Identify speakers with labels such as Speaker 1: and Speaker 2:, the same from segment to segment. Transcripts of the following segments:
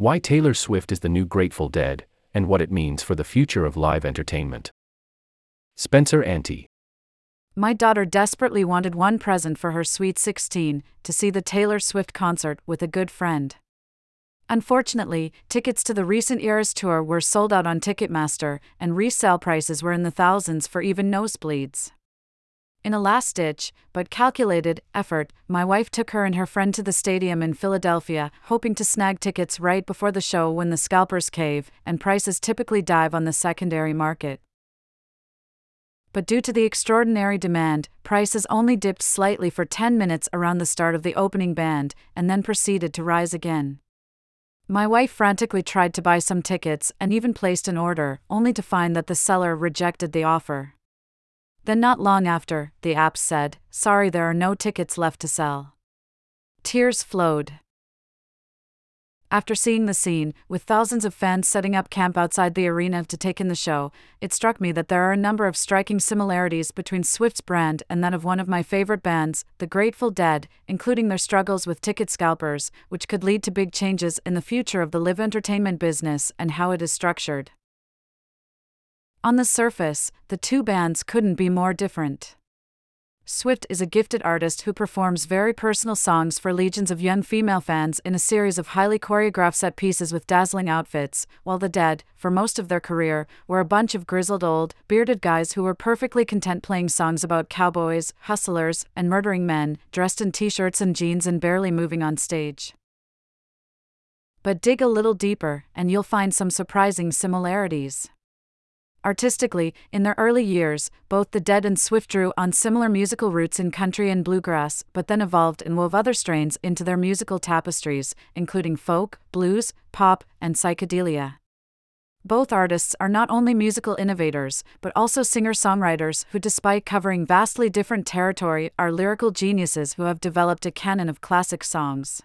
Speaker 1: Why Taylor Swift is the new Grateful Dead, and what it means for the future of live entertainment. Spencer Ante.
Speaker 2: My daughter desperately wanted one present for her sweet 16 to see the Taylor Swift concert with a good friend. Unfortunately, tickets to the recent Eras tour were sold out on Ticketmaster, and resale prices were in the thousands for even nosebleeds. In a last ditch, but calculated, effort, my wife took her and her friend to the stadium in Philadelphia, hoping to snag tickets right before the show when the scalpers cave and prices typically dive on the secondary market. But due to the extraordinary demand, prices only dipped slightly for 10 minutes around the start of the opening band and then proceeded to rise again. My wife frantically tried to buy some tickets and even placed an order, only to find that the seller rejected the offer. Then, not long after, the app said, Sorry, there are no tickets left to sell. Tears flowed. After seeing the scene, with thousands of fans setting up camp outside the arena to take in the show, it struck me that there are a number of striking similarities between Swift's brand and that of one of my favorite bands, The Grateful Dead, including their struggles with ticket scalpers, which could lead to big changes in the future of the live entertainment business and how it is structured. On the surface, the two bands couldn't be more different. Swift is a gifted artist who performs very personal songs for legions of young female fans in a series of highly choreographed set pieces with dazzling outfits, while the Dead, for most of their career, were a bunch of grizzled old, bearded guys who were perfectly content playing songs about cowboys, hustlers, and murdering men, dressed in t shirts and jeans and barely moving on stage. But dig a little deeper, and you'll find some surprising similarities. Artistically, in their early years, both the Dead and Swift drew on similar musical roots in country and bluegrass, but then evolved and wove other strains into their musical tapestries, including folk, blues, pop, and psychedelia. Both artists are not only musical innovators, but also singer songwriters who, despite covering vastly different territory, are lyrical geniuses who have developed a canon of classic songs.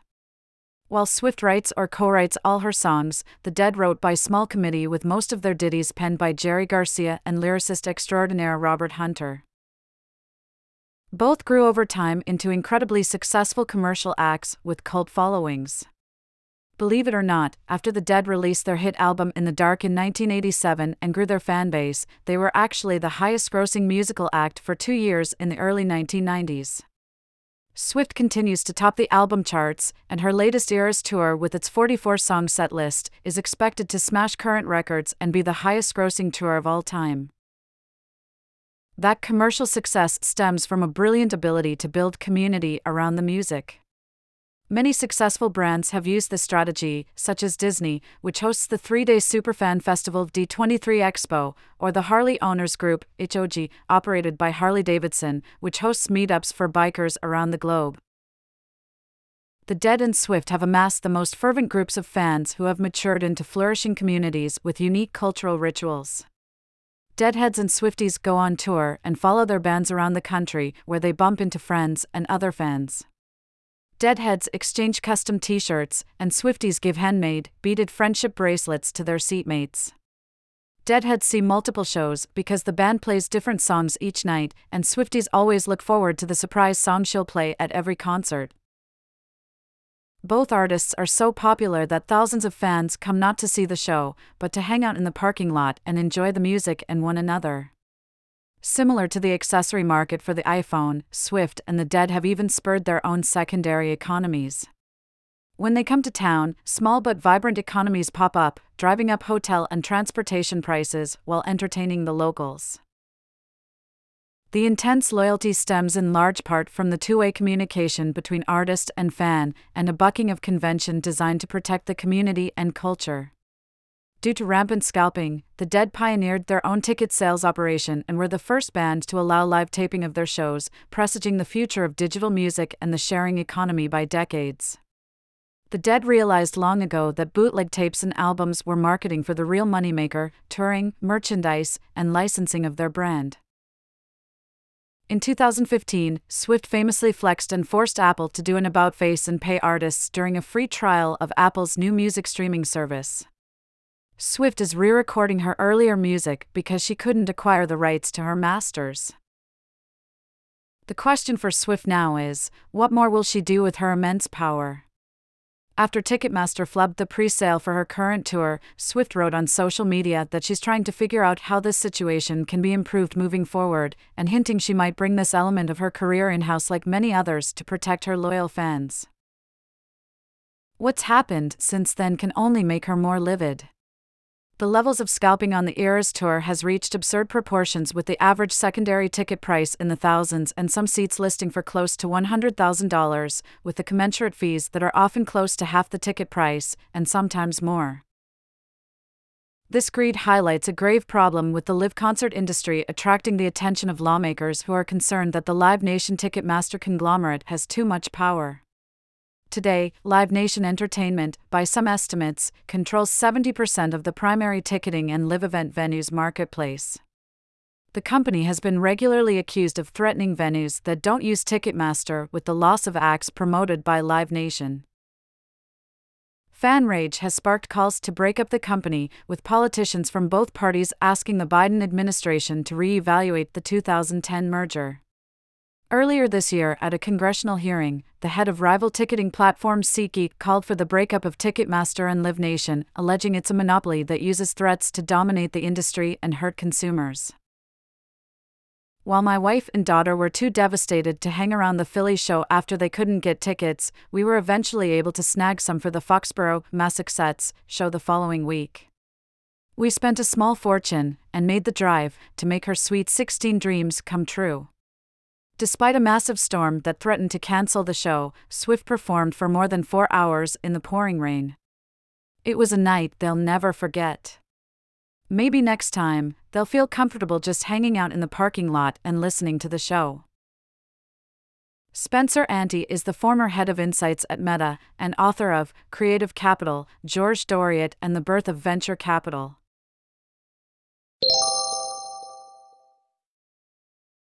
Speaker 2: While Swift writes or co writes all her songs, The Dead wrote by small committee with most of their ditties penned by Jerry Garcia and lyricist extraordinaire Robert Hunter. Both grew over time into incredibly successful commercial acts with cult followings. Believe it or not, after the Dead released their hit album In the Dark in 1987 and grew their fan base, they were actually the highest grossing musical act for two years in the early 1990s. Swift continues to top the album charts, and her latest Eras tour with its 44 song set list is expected to smash current records and be the highest grossing tour of all time. That commercial success stems from a brilliant ability to build community around the music. Many successful brands have used this strategy, such as Disney, which hosts the three day Superfan Festival D23 Expo, or the Harley Owners Group, HOG, operated by Harley Davidson, which hosts meetups for bikers around the globe. The Dead and Swift have amassed the most fervent groups of fans who have matured into flourishing communities with unique cultural rituals. Deadheads and Swifties go on tour and follow their bands around the country, where they bump into friends and other fans. Deadheads exchange custom t shirts, and Swifties give handmade, beaded friendship bracelets to their seatmates. Deadheads see multiple shows because the band plays different songs each night, and Swifties always look forward to the surprise song she'll play at every concert. Both artists are so popular that thousands of fans come not to see the show, but to hang out in the parking lot and enjoy the music and one another. Similar to the accessory market for the iPhone, Swift and the Dead have even spurred their own secondary economies. When they come to town, small but vibrant economies pop up, driving up hotel and transportation prices while entertaining the locals. The intense loyalty stems in large part from the two way communication between artist and fan, and a bucking of convention designed to protect the community and culture. Due to rampant scalping, the Dead pioneered their own ticket sales operation and were the first band to allow live taping of their shows, presaging the future of digital music and the sharing economy by decades. The Dead realized long ago that bootleg tapes and albums were marketing for the real moneymaker touring, merchandise, and licensing of their brand. In 2015, Swift famously flexed and forced Apple to do an about face and pay artists during a free trial of Apple's new music streaming service. Swift is re recording her earlier music because she couldn't acquire the rights to her masters. The question for Swift now is what more will she do with her immense power? After Ticketmaster flubbed the pre sale for her current tour, Swift wrote on social media that she's trying to figure out how this situation can be improved moving forward, and hinting she might bring this element of her career in house like many others to protect her loyal fans. What's happened since then can only make her more livid. The levels of scalping on the Eras Tour has reached absurd proportions with the average secondary ticket price in the thousands and some seats listing for close to $100,000, with the commensurate fees that are often close to half the ticket price, and sometimes more. This greed highlights a grave problem with the live concert industry attracting the attention of lawmakers who are concerned that the Live Nation Ticketmaster conglomerate has too much power. Today, Live Nation Entertainment, by some estimates, controls 70% of the primary ticketing and live event venues marketplace. The company has been regularly accused of threatening venues that don't use Ticketmaster with the loss of acts promoted by Live Nation. Fan rage has sparked calls to break up the company, with politicians from both parties asking the Biden administration to re-evaluate the 2010 merger. Earlier this year, at a congressional hearing, the head of rival ticketing platform SeatGeek called for the breakup of Ticketmaster and Live Nation, alleging it's a monopoly that uses threats to dominate the industry and hurt consumers. While my wife and daughter were too devastated to hang around the Philly show after they couldn't get tickets, we were eventually able to snag some for the Foxborough, Massachusetts show the following week. We spent a small fortune and made the drive to make her sweet 16 dreams come true. Despite a massive storm that threatened to cancel the show, Swift performed for more than four hours in the pouring rain. It was a night they'll never forget. Maybe next time, they'll feel comfortable just hanging out in the parking lot and listening to the show. Spencer Ante is the former head of insights at Meta and author of Creative Capital, George Doriot and the Birth of Venture Capital.